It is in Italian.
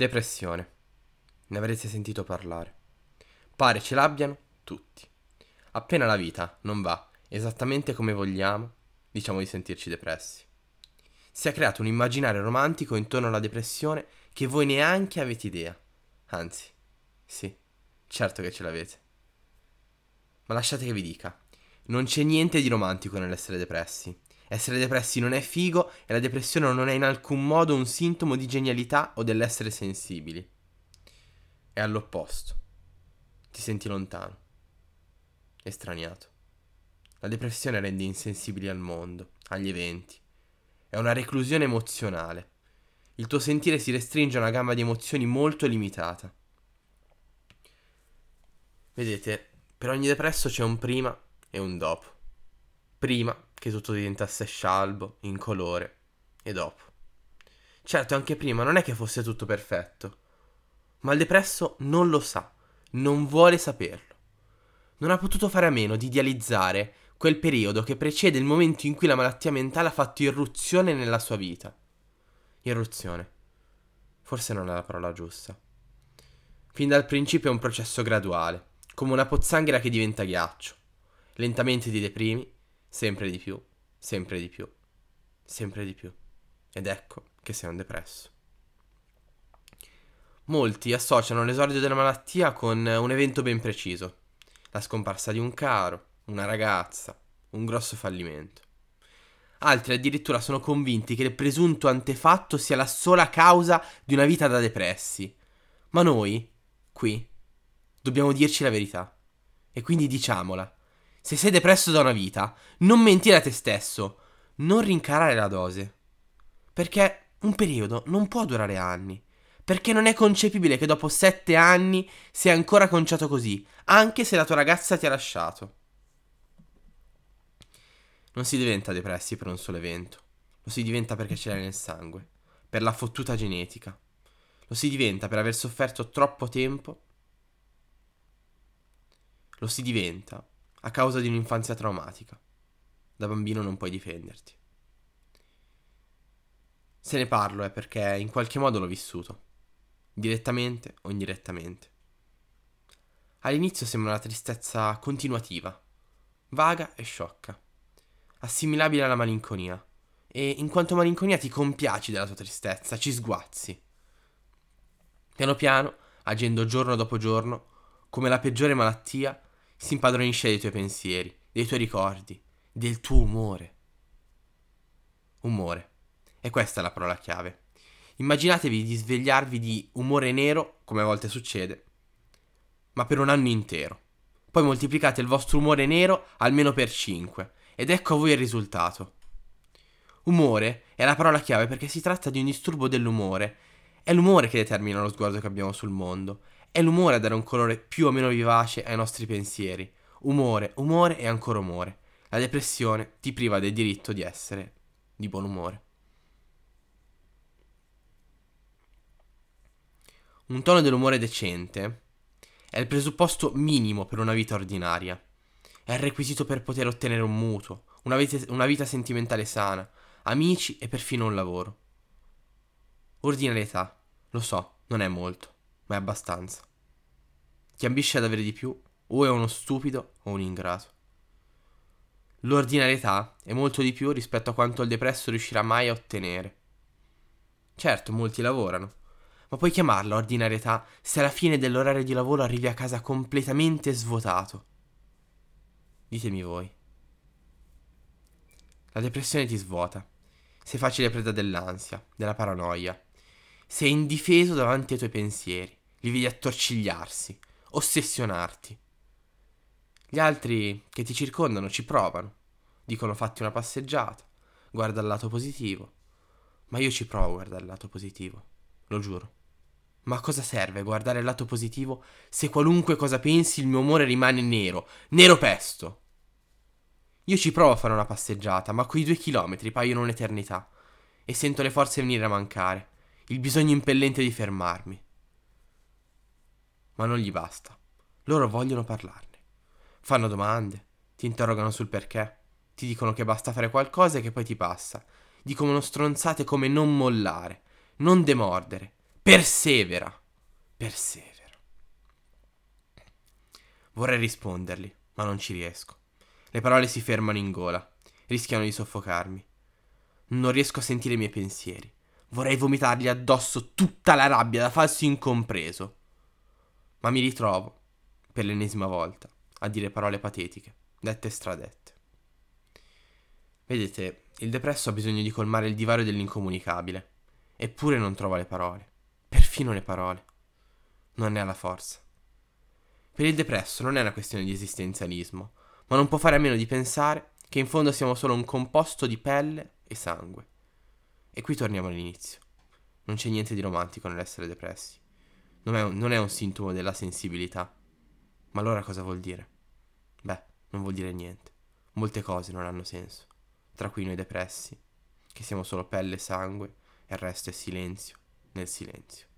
Depressione. Ne avrete sentito parlare. Pare ce l'abbiano tutti. Appena la vita non va esattamente come vogliamo, diciamo di sentirci depressi. Si è creato un immaginario romantico intorno alla depressione che voi neanche avete idea. Anzi, sì, certo che ce l'avete. Ma lasciate che vi dica, non c'è niente di romantico nell'essere depressi. Essere depressi non è figo e la depressione non è in alcun modo un sintomo di genialità o dell'essere sensibili. È all'opposto. Ti senti lontano, estraniato. La depressione rende insensibili al mondo, agli eventi. È una reclusione emozionale. Il tuo sentire si restringe a una gamma di emozioni molto limitata. Vedete, per ogni depresso c'è un prima e un dopo. Prima che tutto diventasse scialbo, incolore, e dopo. Certo, anche prima non è che fosse tutto perfetto, ma il depresso non lo sa, non vuole saperlo. Non ha potuto fare a meno di idealizzare quel periodo che precede il momento in cui la malattia mentale ha fatto irruzione nella sua vita. Irruzione. Forse non è la parola giusta. Fin dal principio è un processo graduale, come una pozzanghera che diventa ghiaccio. Lentamente ti deprimi, sempre di più, sempre di più, sempre di più. Ed ecco che sei un depresso. Molti associano l'esordio della malattia con un evento ben preciso, la scomparsa di un caro, una ragazza, un grosso fallimento. Altri addirittura sono convinti che il presunto antefatto sia la sola causa di una vita da depressi. Ma noi, qui, dobbiamo dirci la verità. E quindi diciamola. Se sei depresso da una vita, non mentire a te stesso, non rincarare la dose. Perché un periodo non può durare anni. Perché non è concepibile che dopo sette anni sia ancora conciato così, anche se la tua ragazza ti ha lasciato. Non si diventa depressi per un solo evento, lo si diventa perché ce l'hai nel sangue, per la fottuta genetica. Lo si diventa per aver sofferto troppo tempo. Lo si diventa a causa di un'infanzia traumatica. Da bambino non puoi difenderti. Se ne parlo è perché in qualche modo l'ho vissuto, direttamente o indirettamente. All'inizio sembra una tristezza continuativa, vaga e sciocca, assimilabile alla malinconia, e in quanto malinconia ti compiaci della tua tristezza, ci sguazzi. Piano piano, agendo giorno dopo giorno, come la peggiore malattia, si impadronisce dei tuoi pensieri, dei tuoi ricordi, del tuo umore. Umore. E questa è la parola chiave. Immaginatevi di svegliarvi di umore nero, come a volte succede, ma per un anno intero. Poi moltiplicate il vostro umore nero almeno per 5 ed ecco a voi il risultato. Umore è la parola chiave perché si tratta di un disturbo dell'umore. È l'umore che determina lo sguardo che abbiamo sul mondo è l'umore a dare un colore più o meno vivace ai nostri pensieri. Umore, umore e ancora umore. La depressione ti priva del diritto di essere di buon umore. Un tono dell'umore decente è il presupposto minimo per una vita ordinaria. È il requisito per poter ottenere un mutuo, una vita, una vita sentimentale sana, amici e perfino un lavoro. Ordinarietà, lo so, non è molto ma è abbastanza. Chi ambisce ad avere di più o è uno stupido o un ingrato. L'ordinarietà è molto di più rispetto a quanto il depresso riuscirà mai a ottenere. Certo, molti lavorano, ma puoi chiamarla ordinarietà se alla fine dell'orario di lavoro arrivi a casa completamente svuotato. Ditemi voi. La depressione ti svuota. Sei facile preda dell'ansia, della paranoia. Sei indifeso davanti ai tuoi pensieri li vedi attorcigliarsi, ossessionarti. Gli altri che ti circondano ci provano, dicono fatti una passeggiata, guarda il lato positivo. Ma io ci provo a guardare il lato positivo, lo giuro. Ma a cosa serve guardare il lato positivo se qualunque cosa pensi il mio umore rimane nero, nero pesto? Io ci provo a fare una passeggiata, ma quei due chilometri paiono un'eternità e sento le forze venire a mancare, il bisogno impellente di fermarmi ma non gli basta. Loro vogliono parlarne. Fanno domande, ti interrogano sul perché, ti dicono che basta fare qualcosa e che poi ti passa. Dicono stronzate come non mollare, non demordere, Persevera. Persevera. Vorrei rispondergli, ma non ci riesco. Le parole si fermano in gola, rischiano di soffocarmi. Non riesco a sentire i miei pensieri. Vorrei vomitargli addosso tutta la rabbia da falso incompreso. Ma mi ritrovo, per l'ennesima volta, a dire parole patetiche, dette e stradette. Vedete, il depresso ha bisogno di colmare il divario dell'incomunicabile, eppure non trova le parole, perfino le parole. Non ne ha la forza. Per il depresso non è una questione di esistenzialismo, ma non può fare a meno di pensare che in fondo siamo solo un composto di pelle e sangue. E qui torniamo all'inizio. Non c'è niente di romantico nell'essere depressi. Non è, un, non è un sintomo della sensibilità. Ma allora cosa vuol dire? Beh, non vuol dire niente. Molte cose non hanno senso. Tra cui noi depressi, che siamo solo pelle e sangue, e il resto è silenzio nel silenzio.